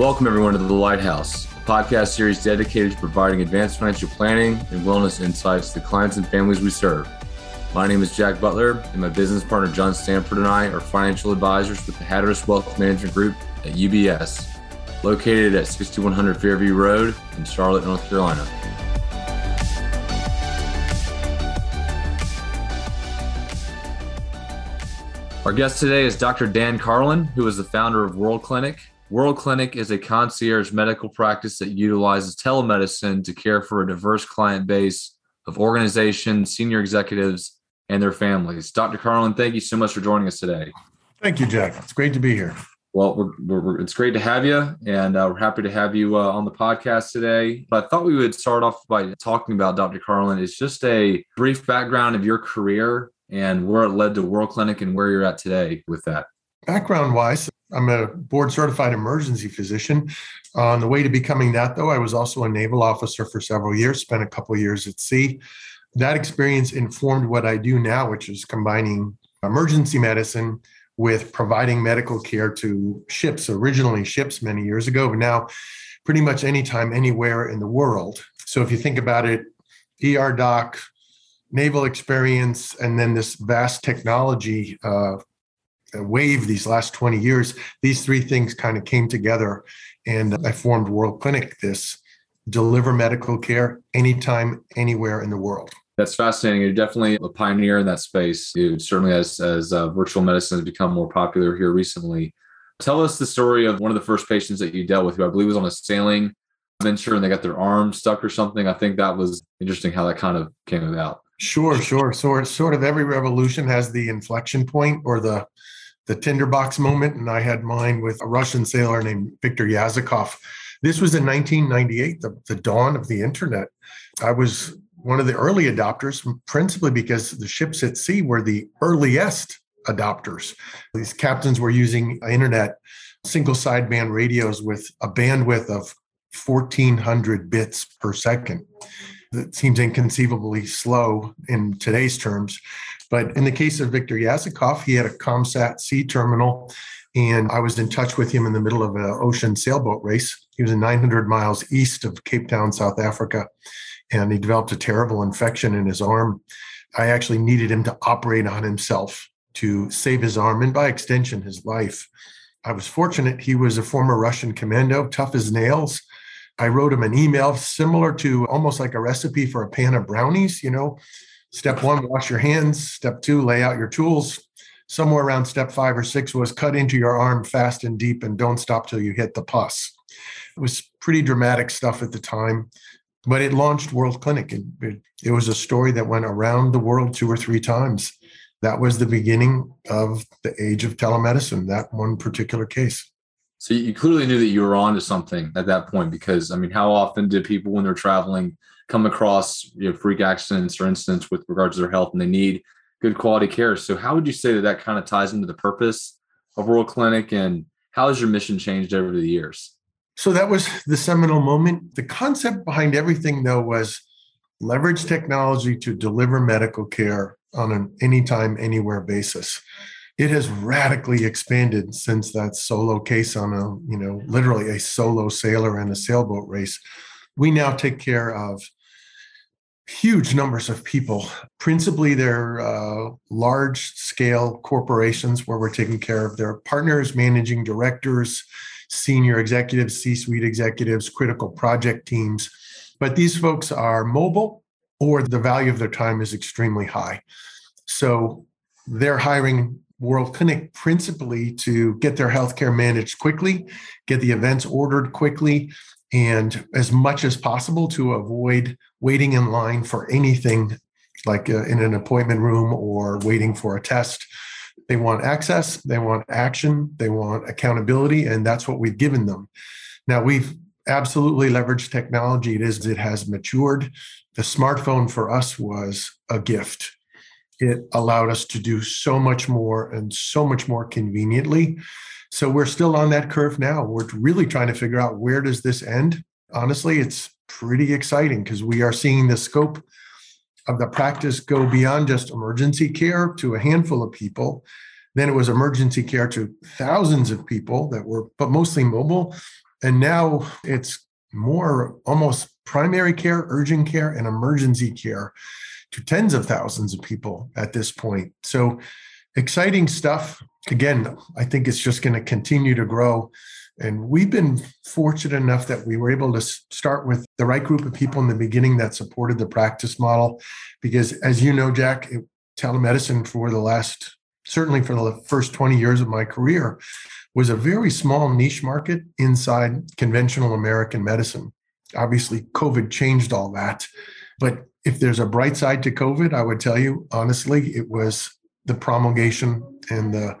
Welcome, everyone, to The Lighthouse, a podcast series dedicated to providing advanced financial planning and wellness insights to clients and families we serve. My name is Jack Butler, and my business partner John Stanford and I are financial advisors with the Hatteras Wealth Management Group at UBS, located at 6100 Fairview Road in Charlotte, North Carolina. Our guest today is Dr. Dan Carlin, who is the founder of World Clinic. World Clinic is a concierge medical practice that utilizes telemedicine to care for a diverse client base of organizations, senior executives, and their families. Dr. Carlin, thank you so much for joining us today. Thank you, Jack. It's great to be here. Well, we're, we're, it's great to have you, and uh, we're happy to have you uh, on the podcast today. But I thought we would start off by talking about Dr. Carlin. It's just a brief background of your career and where it led to World Clinic and where you're at today with that. Background wise, I'm a board certified emergency physician. On the way to becoming that, though, I was also a naval officer for several years, spent a couple years at sea. That experience informed what I do now, which is combining emergency medicine with providing medical care to ships, originally ships many years ago, but now pretty much anytime, anywhere in the world. So if you think about it, ER doc, naval experience and then this vast technology uh, wave these last 20 years, these three things kind of came together. And I formed World Clinic, this deliver medical care anytime, anywhere in the world. That's fascinating. You're definitely a pioneer in that space. You certainly, as as uh, virtual medicine has become more popular here recently. Tell us the story of one of the first patients that you dealt with, who I believe was on a sailing venture and they got their arm stuck or something. I think that was interesting how that kind of came about. Sure, sure. So sort of every revolution has the inflection point or the the tinderbox moment, and I had mine with a Russian sailor named Viktor Yazykov. This was in 1998, the, the dawn of the internet. I was one of the early adopters, principally because the ships at sea were the earliest adopters. These captains were using internet single sideband radios with a bandwidth of 1400 bits per second that seems inconceivably slow in today's terms. But in the case of Viktor Yazykov, he had a ComSat C terminal, and I was in touch with him in the middle of an ocean sailboat race. He was 900 miles east of Cape Town, South Africa, and he developed a terrible infection in his arm. I actually needed him to operate on himself to save his arm and, by extension, his life. I was fortunate he was a former Russian commando, tough as nails, I wrote him an email similar to almost like a recipe for a pan of brownies. You know, step one, wash your hands. Step two, lay out your tools. Somewhere around step five or six was cut into your arm fast and deep and don't stop till you hit the pus. It was pretty dramatic stuff at the time, but it launched World Clinic. It, it, it was a story that went around the world two or three times. That was the beginning of the age of telemedicine, that one particular case. So you clearly knew that you were on to something at that point because I mean, how often did people when they're traveling come across you know, freak accidents or incidents with regards to their health and they need good quality care? So how would you say that that kind of ties into the purpose of World Clinic and how has your mission changed over the years? So that was the seminal moment. The concept behind everything though was leverage technology to deliver medical care on an anytime, anywhere basis it has radically expanded since that solo case on a you know literally a solo sailor in a sailboat race we now take care of huge numbers of people principally they're uh, large scale corporations where we're taking care of their partners managing directors senior executives c-suite executives critical project teams. But these folks are mobile or the value of their time is extremely high. So they're hiring World Clinic principally to get their healthcare managed quickly, get the events ordered quickly, and as much as possible to avoid waiting in line for anything like uh, in an appointment room or waiting for a test. They want access, they want action, they want accountability, and that's what we've given them. Now, we've absolutely leveraged technology. It is, it has matured. The smartphone for us was a gift it allowed us to do so much more and so much more conveniently. So we're still on that curve now. We're really trying to figure out where does this end? Honestly, it's pretty exciting because we are seeing the scope of the practice go beyond just emergency care to a handful of people. Then it was emergency care to thousands of people that were, but mostly mobile. And now it's more almost primary care, urgent care, and emergency care to tens of thousands of people at this point. So exciting stuff. Again, I think it's just going to continue to grow. And we've been fortunate enough that we were able to start with the right group of people in the beginning that supported the practice model. Because as you know, Jack, it, telemedicine for the last, certainly for the first 20 years of my career, was a very small niche market inside conventional American medicine. Obviously, COVID changed all that. But if there's a bright side to COVID, I would tell you honestly, it was the promulgation and the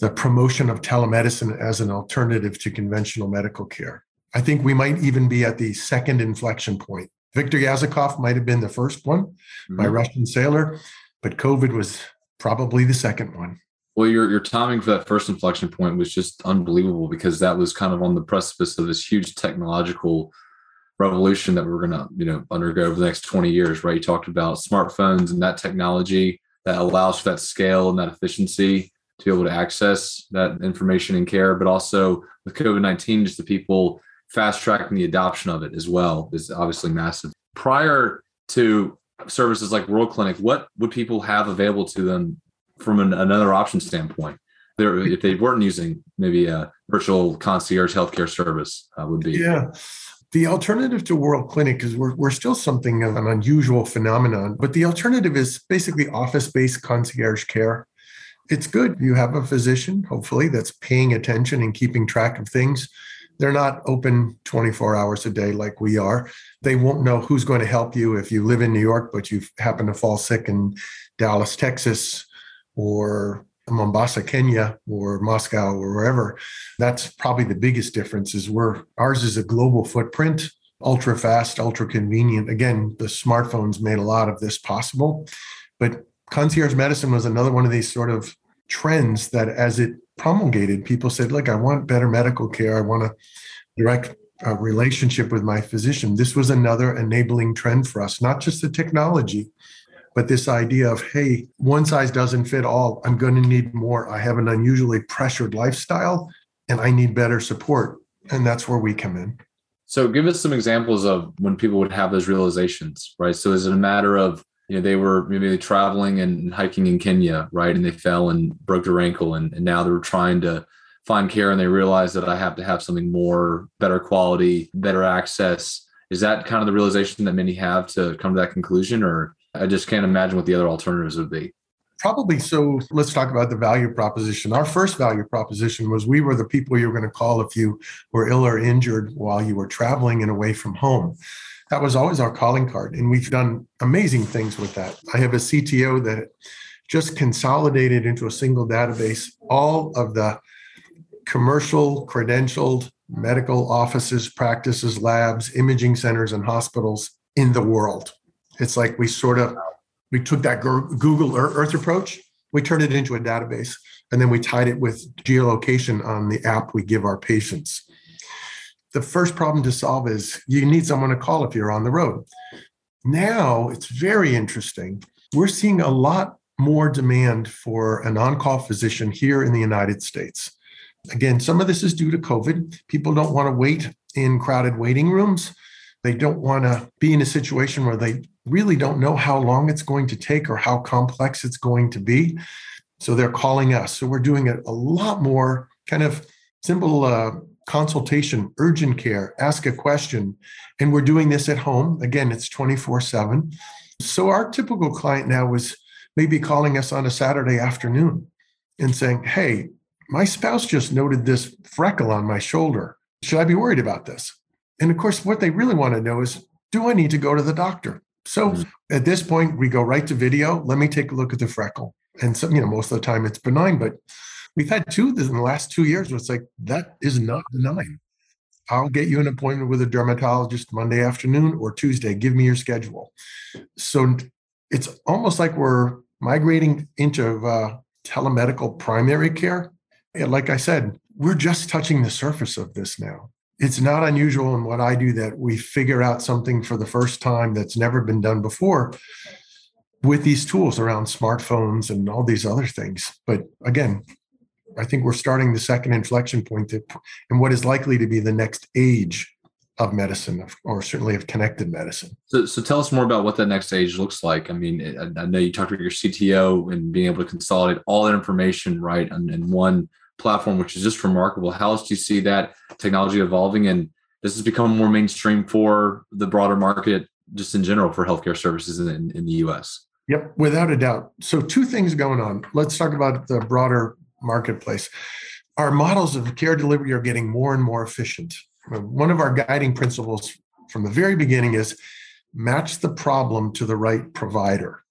the promotion of telemedicine as an alternative to conventional medical care. I think we might even be at the second inflection point. Viktor Yazykov might have been the first one, mm-hmm. my Russian sailor, but COVID was probably the second one. Well, your your timing for that first inflection point was just unbelievable because that was kind of on the precipice of this huge technological revolution that we're going to you know undergo over the next 20 years right you talked about smartphones and that technology that allows for that scale and that efficiency to be able to access that information and care. But also with covid-19 just the people fast tracking the adoption of it as well is obviously massive. Prior to services like world clinic what would people have available to them from an, another option standpoint? There if they weren't using maybe a virtual concierge healthcare service uh, would be. Yeah the alternative to World Clinic is we're, we're still something of an unusual phenomenon, but the alternative is basically office based concierge care. It's good. You have a physician, hopefully, that's paying attention and keeping track of things. They're not open 24 hours a day like we are. They won't know who's going to help you if you live in New York, but you happen to fall sick in Dallas, Texas, or Mombasa, Kenya, or Moscow, or wherever. That's probably the biggest difference. Is we're ours is a global footprint, ultra fast, ultra convenient. Again, the smartphones made a lot of this possible, but concierge medicine was another one of these sort of trends that, as it promulgated, people said, "Look, I want better medical care. I want a direct uh, relationship with my physician." This was another enabling trend for us, not just the technology but this idea of, hey, one size doesn't fit all. I'm going to need more. I have an unusually pressured lifestyle and I need better support. And that's where we come in. So give us some examples of when people would have those realizations, right? So is it a matter of, you know, they were maybe traveling and hiking in Kenya, right? And they fell and broke their ankle and, and now they're trying to find care and they realize that I have to have something more, better quality, better access. Is that kind of the realization that many have to come to that conclusion or I just can't imagine what the other alternatives would be. Probably so. Let's talk about the value proposition. Our first value proposition was we were the people you were going to call if you were ill or injured while you were traveling and away from home. That was always our calling card. And we've done amazing things with that. I have a CTO that just consolidated into a single database all of the commercial credentialed medical offices, practices, labs, imaging centers, and hospitals in the world. It's like we sort of we took that Google Earth approach, we turned it into a database, and then we tied it with geolocation on the app we give our patients. The first problem to solve is you need someone to call if you're on the road. Now it's very interesting. We're seeing a lot more demand for an on call physician here in the United States. Again, some of this is due to COVID. People don't want to wait in crowded waiting rooms. They don't want to be in a situation where they really don't know how long it's going to take or how complex it's going to be. So they're calling us. So we're doing a, a lot more kind of simple uh, consultation, urgent care, ask a question. And we're doing this at home. Again, it's 24 7. So our typical client now is maybe calling us on a Saturday afternoon and saying, Hey, my spouse just noted this freckle on my shoulder. Should I be worried about this? And of course, what they really want to know is do I need to go to the doctor? So mm-hmm. at this point, we go right to video. Let me take a look at the freckle. And so, you know, most of the time it's benign, but we've had two in the last two years where it's like, that is not benign. I'll get you an appointment with a dermatologist Monday afternoon or Tuesday. Give me your schedule. So it's almost like we're migrating into uh, telemedical primary care. And like I said, we're just touching the surface of this now it's not unusual in what I do that we figure out something for the first time that's never been done before with these tools around smartphones and all these other things. But again, I think we're starting the second inflection point in what is likely to be the next age of medicine, or certainly of connected medicine. So, so tell us more about what that next age looks like. I mean, I, know you talked about your CTO and being able to consolidate all that information right in, in one platform, which is just remarkable. How else do you see that technology evolving? And this has become more mainstream for the broader market, just in general for healthcare services in, in the US. Yep, without a doubt. So, two things going on. Let's talk about the broader marketplace. Our models of care delivery are getting more and more efficient. One of our guiding principles from the very beginning is match the problem to the right provider.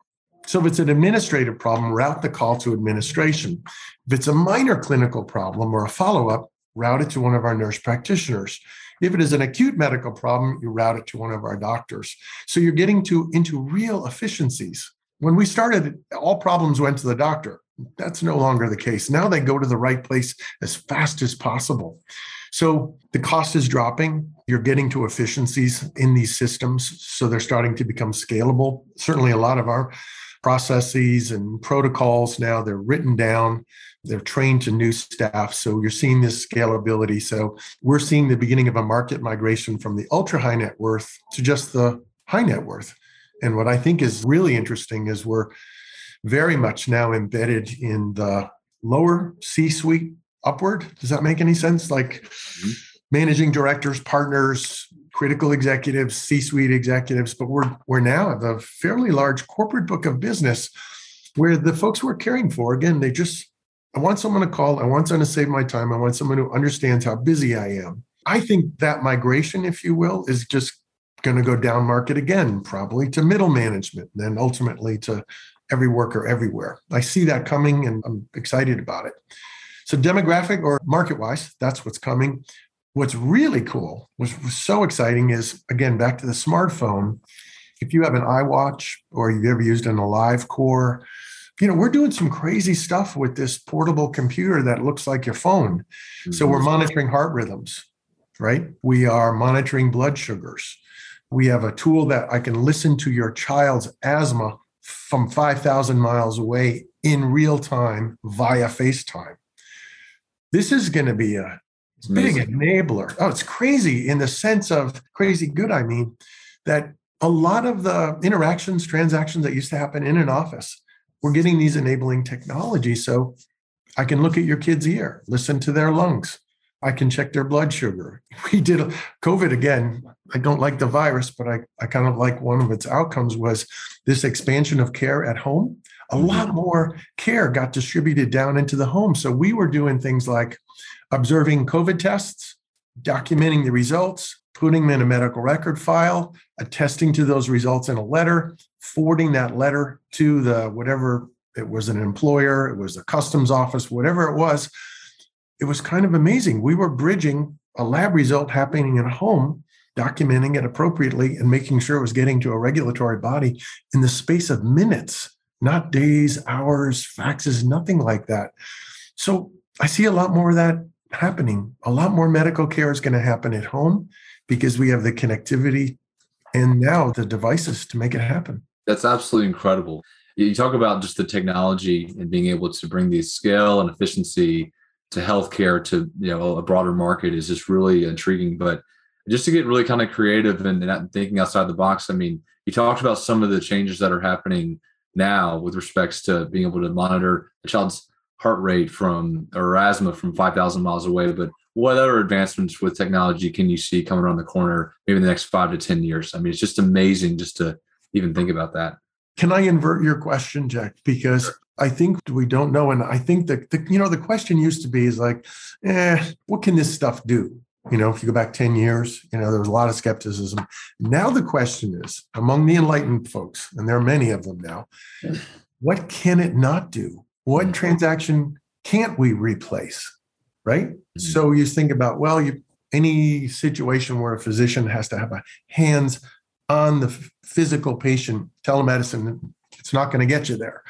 So if it's an administrative problem, route the call to administration. If it's a minor clinical problem or a follow up, route it to one of our nurse practitioners. If it is an acute medical problem, you route it to one of our doctors. So you're getting to into real efficiencies. When we started, all problems went to the doctor. That's no longer the case. Now they go to the right place as fast as possible. So the cost is dropping. You're getting to efficiencies in these systems. So they're starting to become scalable. Certainly, a lot of our processes and protocols. Now they're written down. They're trained to new staff. So you're seeing this scalability. So we're seeing the beginning of a market migration from the ultra high net worth to just the high net worth. And what i think is really interesting is we're very much now embedded in the lower c suite upward. Does that make any sense? Like mm-hmm. managing directors partners critical executives, C-suite executives, but we're we're now at a fairly large corporate book of business where the folks we're caring for, again, they just I want someone to call, I want someone to save my time, I want someone who understands how busy I am. I think that migration, if you will, is just going to go down market again, probably to middle management, and then ultimately to every worker everywhere. I see that coming and I'm excited about it. So, demographic or market wise, that's what's coming. What's really cool, what's so exciting, is again back to the smartphone. If you have an iWatch or you've ever used an AliveCor, you know we're doing some crazy stuff with this portable computer that looks like your phone. Mm-hmm. So we're mm-hmm. monitoring heart rhythms, right? We are monitoring blood sugars. We have a tool that I can listen to your child's asthma from 5,000 miles away in real time via FaceTime. This is going to be a big enabler. Oh, it's crazy in the sense of crazy good. I mean, that a lot of the interactions, transactions that used to happen in an office, we're getting these enabling technologies. So I can look at your kid's ear, listen to their lungs. I can check their blood sugar. We did COVID again. I don't like the virus, but I, I kind of like one of its outcomes was this expansion of care at home. A lot more care got distributed down into the home. So we were doing things like observing COVID tests, documenting the results, putting them in a medical record file, attesting to those results in a letter, forwarding that letter to the whatever it was an employer, it was a customs office, whatever it was. It was kind of amazing. We were bridging a lab result happening at home, documenting it appropriately, and making sure it was getting to a regulatory body in the space of minutes, not days, hours, faxes, nothing like that. So I see a lot more of that happening. A lot more medical care is going to happen at home because we have the connectivity and now the devices to make it happen. That's absolutely incredible. You talk about just the technology and being able to bring the scale and efficiency to healthcare to you know a broader market is just really intriguing. But just to get really kind of creative and, and thinking outside the box, I mean, you talked about some of the changes that are happening now with respects to being able to monitor a child's heart rate from or asthma from 5,000 miles away. But what other advancements with technology can you see coming around the corner maybe in the next five to 10 years? I mean, it's just amazing just to even think about that. Can I invert your question, Jack? Because I think we don't know. And I think that, the, you know, the question used to be is like, eh, what can this stuff do? You know, if you go back 10 years, you know, there was a lot of skepticism. Now the question is among the enlightened folks, and there are many of them now, what can it not do? What mm-hmm. transaction can't we replace? Right. Mm-hmm. So you think about, well, you any situation where a physician has to have a hands on the physical patient, telemedicine, it's not going to get you there.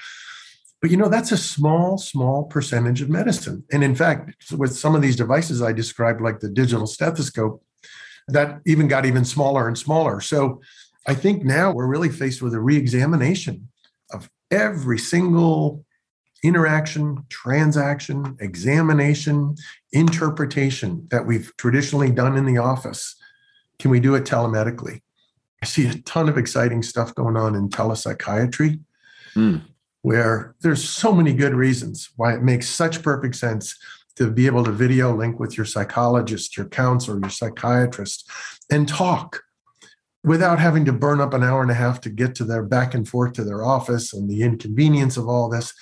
But you know, that's a small, small percentage of medicine. And in fact, with some of these devices I described, like the digital stethoscope, that even got even smaller and smaller. So I think now we're really faced with a reexamination of every single interaction, transaction, examination, interpretation that we've traditionally done in the office. Can we do it telemedically? I see a ton of exciting stuff going on in telepsychiatry, mm. Where there's so many good reasons why it makes such perfect sense to be able to video link with your psychologist, your counselor, your psychiatrist, and talk without having to burn up an hour and a half to get to their back and forth to their office and the inconvenience of all this.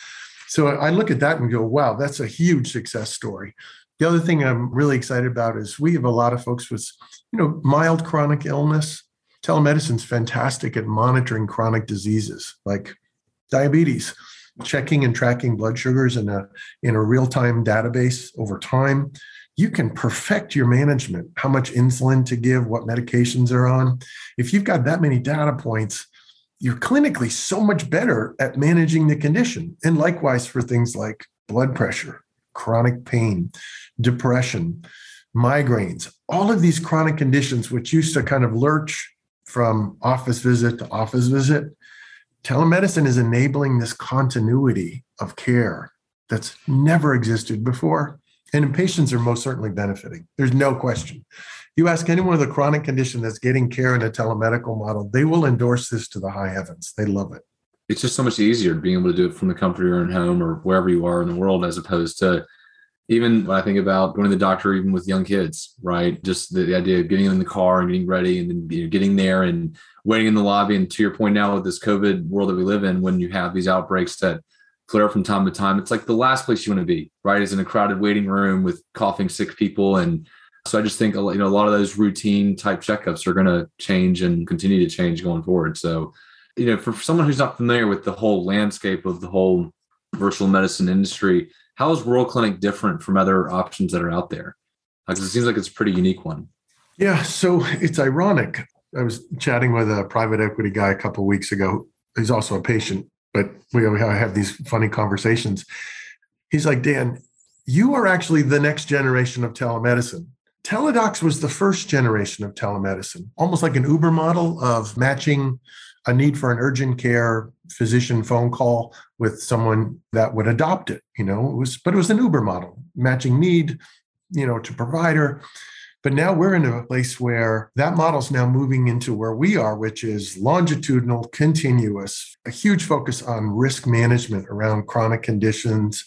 So I look at that and go, wow, that's a huge success story. The other thing I'm really excited about is we have a lot of folks with, you know, mild chronic illness. Telemedicine's fantastic at monitoring chronic diseases like diabetes, checking and tracking blood sugars in a in a real-time database over time. You can perfect your management how much insulin to give what medications are on. If you've got that many data points you're clinically so much better at managing the condition. And likewise for things like blood pressure chronic pain depression migraines all of these chronic conditions which used to kind of lurch from office visit to office visit telemedicine is enabling this continuity of care that's never existed before. And patients are most certainly benefiting. There's no question. You ask anyone with a chronic condition that's getting care in a telemedical model, they will endorse this to the high heavens. They love it. It's just so much easier being able to do it from the comfort of your own home or wherever you are in the world, as opposed to even when I think about going to the doctor, even with young kids, right? Just the, the idea of getting in the car and getting ready and then you know, getting there and waiting in the lobby. And to your point now with this COVID world that we live in, when you have these outbreaks that flare up from time to time, it's like the last place you want to be, right? Is in a crowded waiting room with coughing sick people. And so I just think you know a lot of those routine type checkups are going to change and continue to change going forward. So, you know, for someone who's not familiar with the whole landscape of the whole virtual medicine industry, how is World Clinic different from other options that are out there? Uh, because it seems like it's a pretty unique one. Yeah, so it's ironic. I was chatting with a private equity guy a couple weeks ago. He's also a patient, but we have these funny conversations. He's like, Dan, you are actually the next generation of telemedicine. Teladocs was the first generation of telemedicine, almost like an Uber model of matching a need for an urgent care physician phone call with someone that would adopt it. You know, it was, but it was an Uber model, matching need, you know, to provider. But now we're in a place where that model's now moving into where we are, which is longitudinal, continuous, a huge focus on risk management around chronic conditions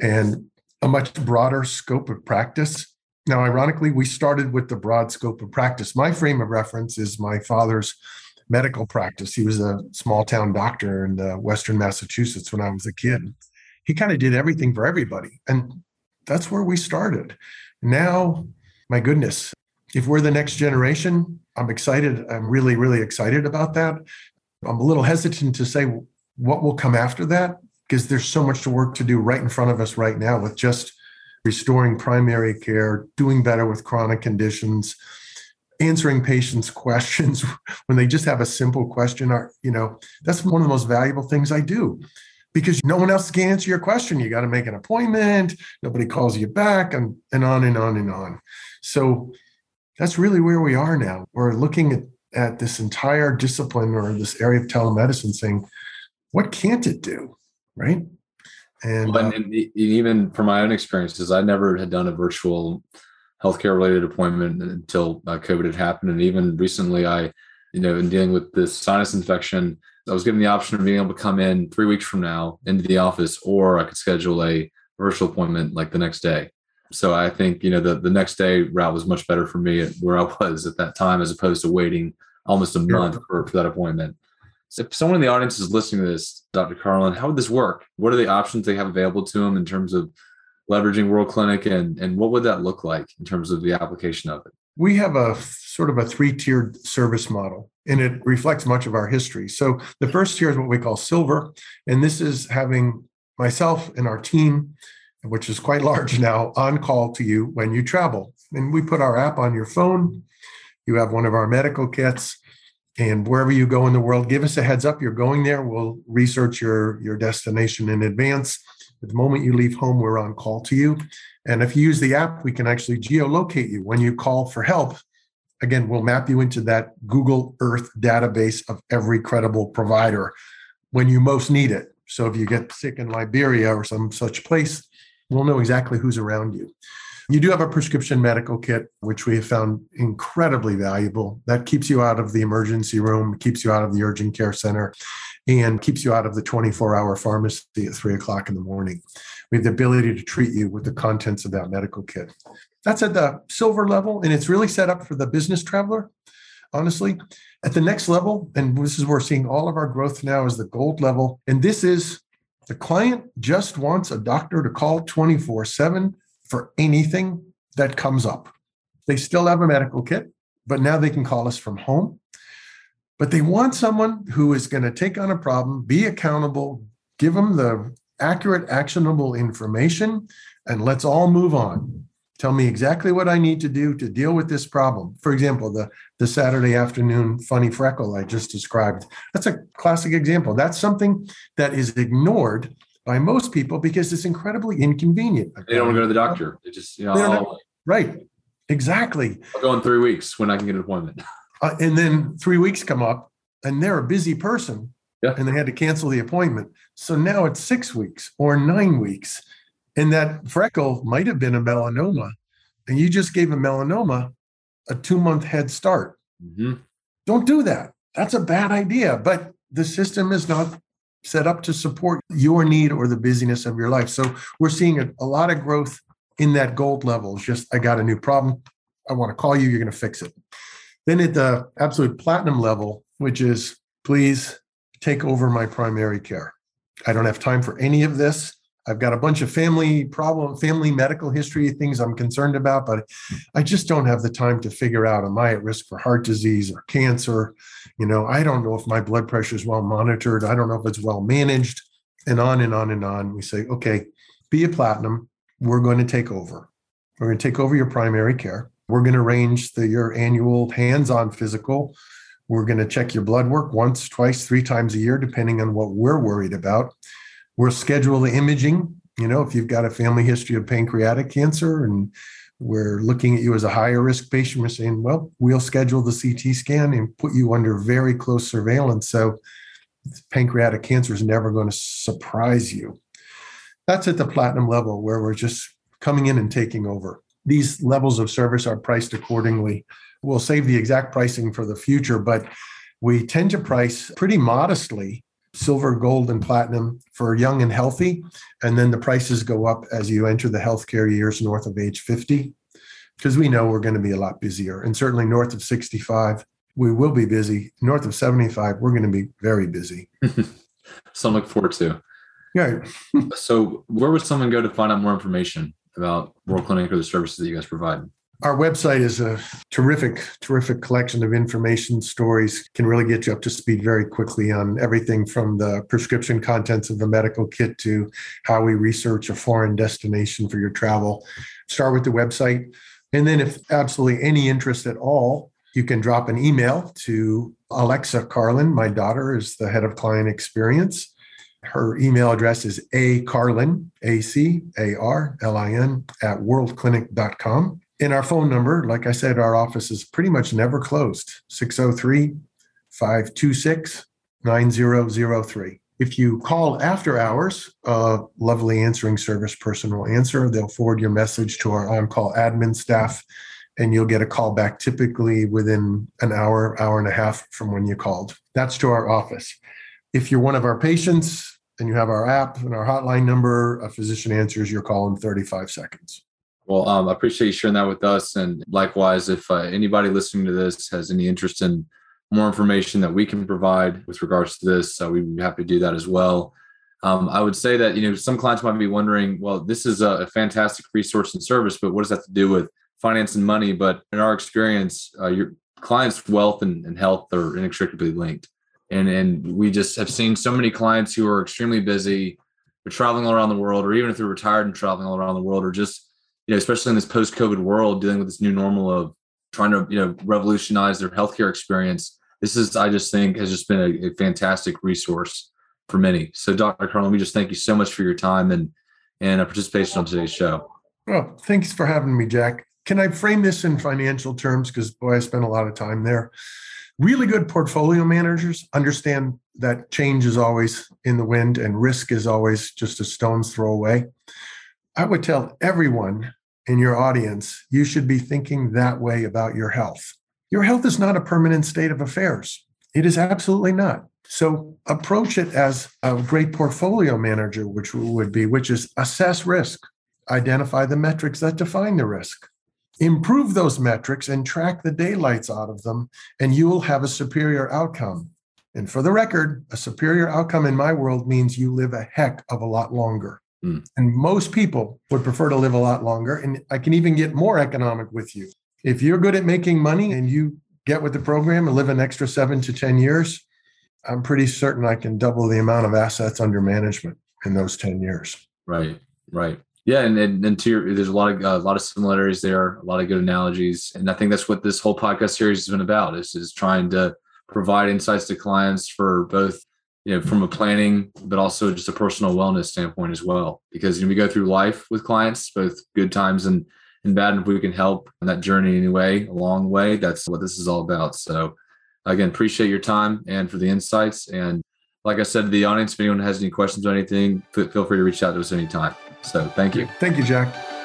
and a much broader scope of practice. Now, ironically, we started with the broad scope of practice. My frame of reference is my father's medical practice. He was a small town doctor in uh, Western Massachusetts when I was a kid. He kind of did everything for everybody. And that's where we started. Now, my goodness, if we're the next generation, I'm excited. I'm really, really excited about that. I'm a little hesitant to say what will come after that because there's so much to work to do right in front of us right now with just restoring primary care, doing better with chronic conditions, answering patients' questions when they just have a simple question are, you know, that's one of the most valuable things I do because no one else can answer your question. You got to make an appointment, nobody calls you back, and, and on and on and on. So that's really where we are now. We're looking at, at this entire discipline or this area of telemedicine saying, what can't it do? Right. And, well, and, uh, and even from my own experiences, I never had done a virtual healthcare related appointment until uh, COVID had happened. And even recently, I, you know, in dealing with this sinus infection, I was given the option of being able to come in three weeks from now into the office, or I could schedule a virtual appointment like the next day. So I think, you know, the, the next day route was much better for me where I was at that time, as opposed to waiting almost a month for, for that appointment. If someone in the audience is listening to this, Dr. Carlin, how would this work? What are the options they have available to them in terms of leveraging World Clinic, and and what would that look like in terms of the application of it? We have a sort of a three-tiered service model, and it reflects much of our history. So the first tier is what we call silver, and this is having myself and our team, which is quite large now, on call to you when you travel. And we put our app on your phone. You have one of our medical kits and wherever you go in the world give us a heads up you're going there we'll research your your destination in advance at the moment you leave home, we're on call to you. And if you use the app, we can actually geolocate you. When you call for help, again, we'll map you into that Google Earth database of every credible provider when you most need it. So if you get sick in Liberia or some such place, we'll know exactly who's around you. You do have a prescription medical kit, which we have found incredibly valuable. That keeps you out of the emergency room, keeps you out of the urgent care center, and keeps you out of the 24 hour pharmacy at three o'clock in the morning. We have the ability to treat you with the contents of that medical kit. That's at the silver level, and it's really set up for the business traveler, honestly. At the next level, and this is where we're seeing all of our growth now, is the gold level. And this is the client just wants a doctor to call 24 7 for anything that comes up. They still have a medical kit, but now they can call us from home. But they want someone who is going to take on a problem, be accountable, give them the accurate, actionable information, and let's all move on. Tell me exactly what I need to do to deal with this problem. For example, the, the Saturday afternoon funny freckle I just described. That's a classic example. That's something that is ignored by most people because it's incredibly inconvenient. They don't want to go to the doctor. They just, you know, know right. Exactly. I'll go in three weeks when I can get an appointment. Uh, and then three weeks come up and they're a busy person yeah. and they had to cancel the appointment. So now it's six weeks or nine weeks. And that freckle might have been a melanoma. And you just gave a melanoma a two month head start. Mm-hmm. Don't do that. That's a bad idea. But the system is not set up to support your need or the busyness of your life. So we're seeing a, a lot of growth in that gold level. It's just, I got a new problem. I want to call you. You're going to fix it. Then at the absolute platinum level, which is please take over my primary care. I don't have time for any of this. I've got a bunch of family problem, family medical history things I'm concerned about, but I just don't have the time to figure out am I at risk for heart disease or cancer? You know, I don't know if my blood pressure is well monitored. I don't know if it's well managed, and on and on and on. We say, okay, be a platinum. We're going to take over. We're going to take over your primary care. We're going to arrange the, your annual hands on physical. We're going to check your blood work once, twice, three times a year, depending on what we're worried about. We'll schedule the imaging. You know, if you've got a family history of pancreatic cancer and we're looking at you as a higher risk patient, we're saying, well, we'll schedule the CT scan and put you under very close surveillance. So pancreatic cancer is never going to surprise you. That's at the platinum level where we're just coming in and taking over. These levels of service are priced accordingly. We'll save the exact pricing for the future, but we tend to price pretty modestly silver, gold, and platinum for young and healthy. And then the prices go up as you enter the healthcare years north of age 50, because we know we're going to be a lot busier. And certainly north of 65, we will be busy. North of 75, we're going to be very busy. so I look forward to. Yeah. so where would someone go to find out more information about World Clinic or the services that you guys provide? Our website is a terrific, terrific collection of information stories, can really get you up to speed very quickly on everything from the prescription contents of the medical kit to how we research a foreign destination for your travel. Start with the website. And then, if absolutely any interest at all, you can drop an email to Alexa Carlin. My daughter is the head of client experience. Her email address is a carlin, A C A R L I N, at worldclinic.com. In our phone number, like I said, our office is pretty much never closed 603 526 9003. If you call after hours, a lovely answering service person will answer. They'll forward your message to our on call admin staff, and you'll get a call back typically within an hour, hour and a half from when you called. That's to our office. If you're one of our patients and you have our app and our hotline number, a physician answers your call in 35 seconds. Well, um, I appreciate you sharing that with us. And likewise, if uh, anybody listening to this has any interest in more information that we can provide with regards to this, uh, we'd be happy to do that as well. Um, I would say that you know some clients might be wondering, well, this is a, fantastic resource and service, but what does that have to do with finance and money? But in our experience, uh, your clients' wealth and, and health are inextricably linked, and and we just have seen so many clients who are extremely busy, they're traveling all around the world, or even if they're retired and traveling all around the world, or just you know, especially in this post-COVID world, dealing with this new normal of trying to, you know, revolutionize their healthcare experience. This is, I just think, has just been a, a fantastic resource for many. So, Dr. Carlin, we just thank you so much for your time and and uh, participation on today's show. Well, thanks for having me, Jack. Can I frame this in financial terms? Because boy, I spent a lot of time there. Really good portfolio managers understand that change is always in the wind and risk is always just a stone's throw away. I would tell everyone in your audience, you should be thinking that way about your health. Your health is not a permanent state of affairs. It is absolutely not. So approach it as a great portfolio manager, which would be, which is assess risk, identify the metrics that define the risk, improve those metrics and track the daylights out of them, and you will have a superior outcome. And for the record, a superior outcome in my world means you live a heck of a lot longer. Mm. And most people would prefer to live a lot longer. And I can even get more economic with you. If you're good at making money and you get with the program and live an extra seven to 10 years, I'm pretty certain I can double the amount of assets under management in those 10 years. Right, right. Yeah, and and, and to your, there's a lot of uh, a lot of similarities there, a lot of good analogies, and I think that's what this whole podcast series has been about. Is is trying to provide insights to clients for both you know from a planning but also just a personal wellness standpoint as well. Because you know, we go through life with clients both good times and and bad and if we can help on that journey anyway along the way that's what this is all about. So again appreciate your time and for the insights. And like i said to the audience if anyone has any questions or anything feel free to reach out to us anytime. So thank you. Thank you jack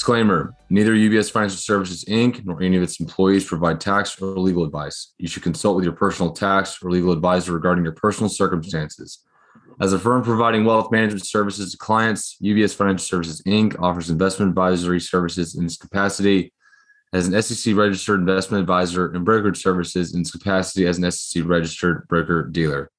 Disclaimer Neither UBS Financial Services Inc. nor any of its employees provide tax or legal advice. You should consult with your personal tax or legal advisor regarding your personal circumstances. As a firm providing wealth management services to clients, UBS Financial Services Inc. offers investment advisory services in its capacity as an SEC registered investment advisor and brokerage services in its capacity as an SEC registered broker dealer.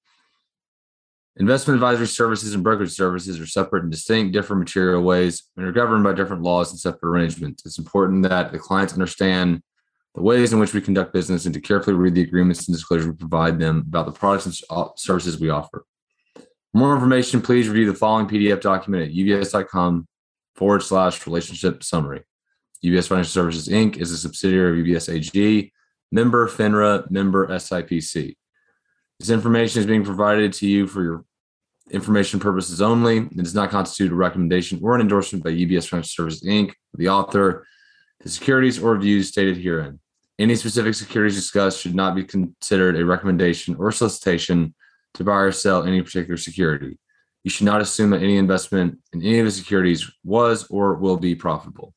Investment advisory services and brokerage services are separate and distinct, different material ways, and are governed by different laws and separate arrangements. It's important that the clients understand the ways in which we conduct business and to carefully read the agreements and disclosures we provide them about the products and services we offer. For more information, please review the following PDF document at ubs.com forward slash relationship summary. UBS Financial Services Inc. is a subsidiary of UBS AG, member FINRA, member SIPC. This information is being provided to you for your information purposes only. It does not constitute a recommendation or an endorsement by UBS Financial Services Inc., the author, the securities or views stated herein. Any specific securities discussed should not be considered a recommendation or solicitation to buy or sell any particular security. You should not assume that any investment in any of the securities was or will be profitable.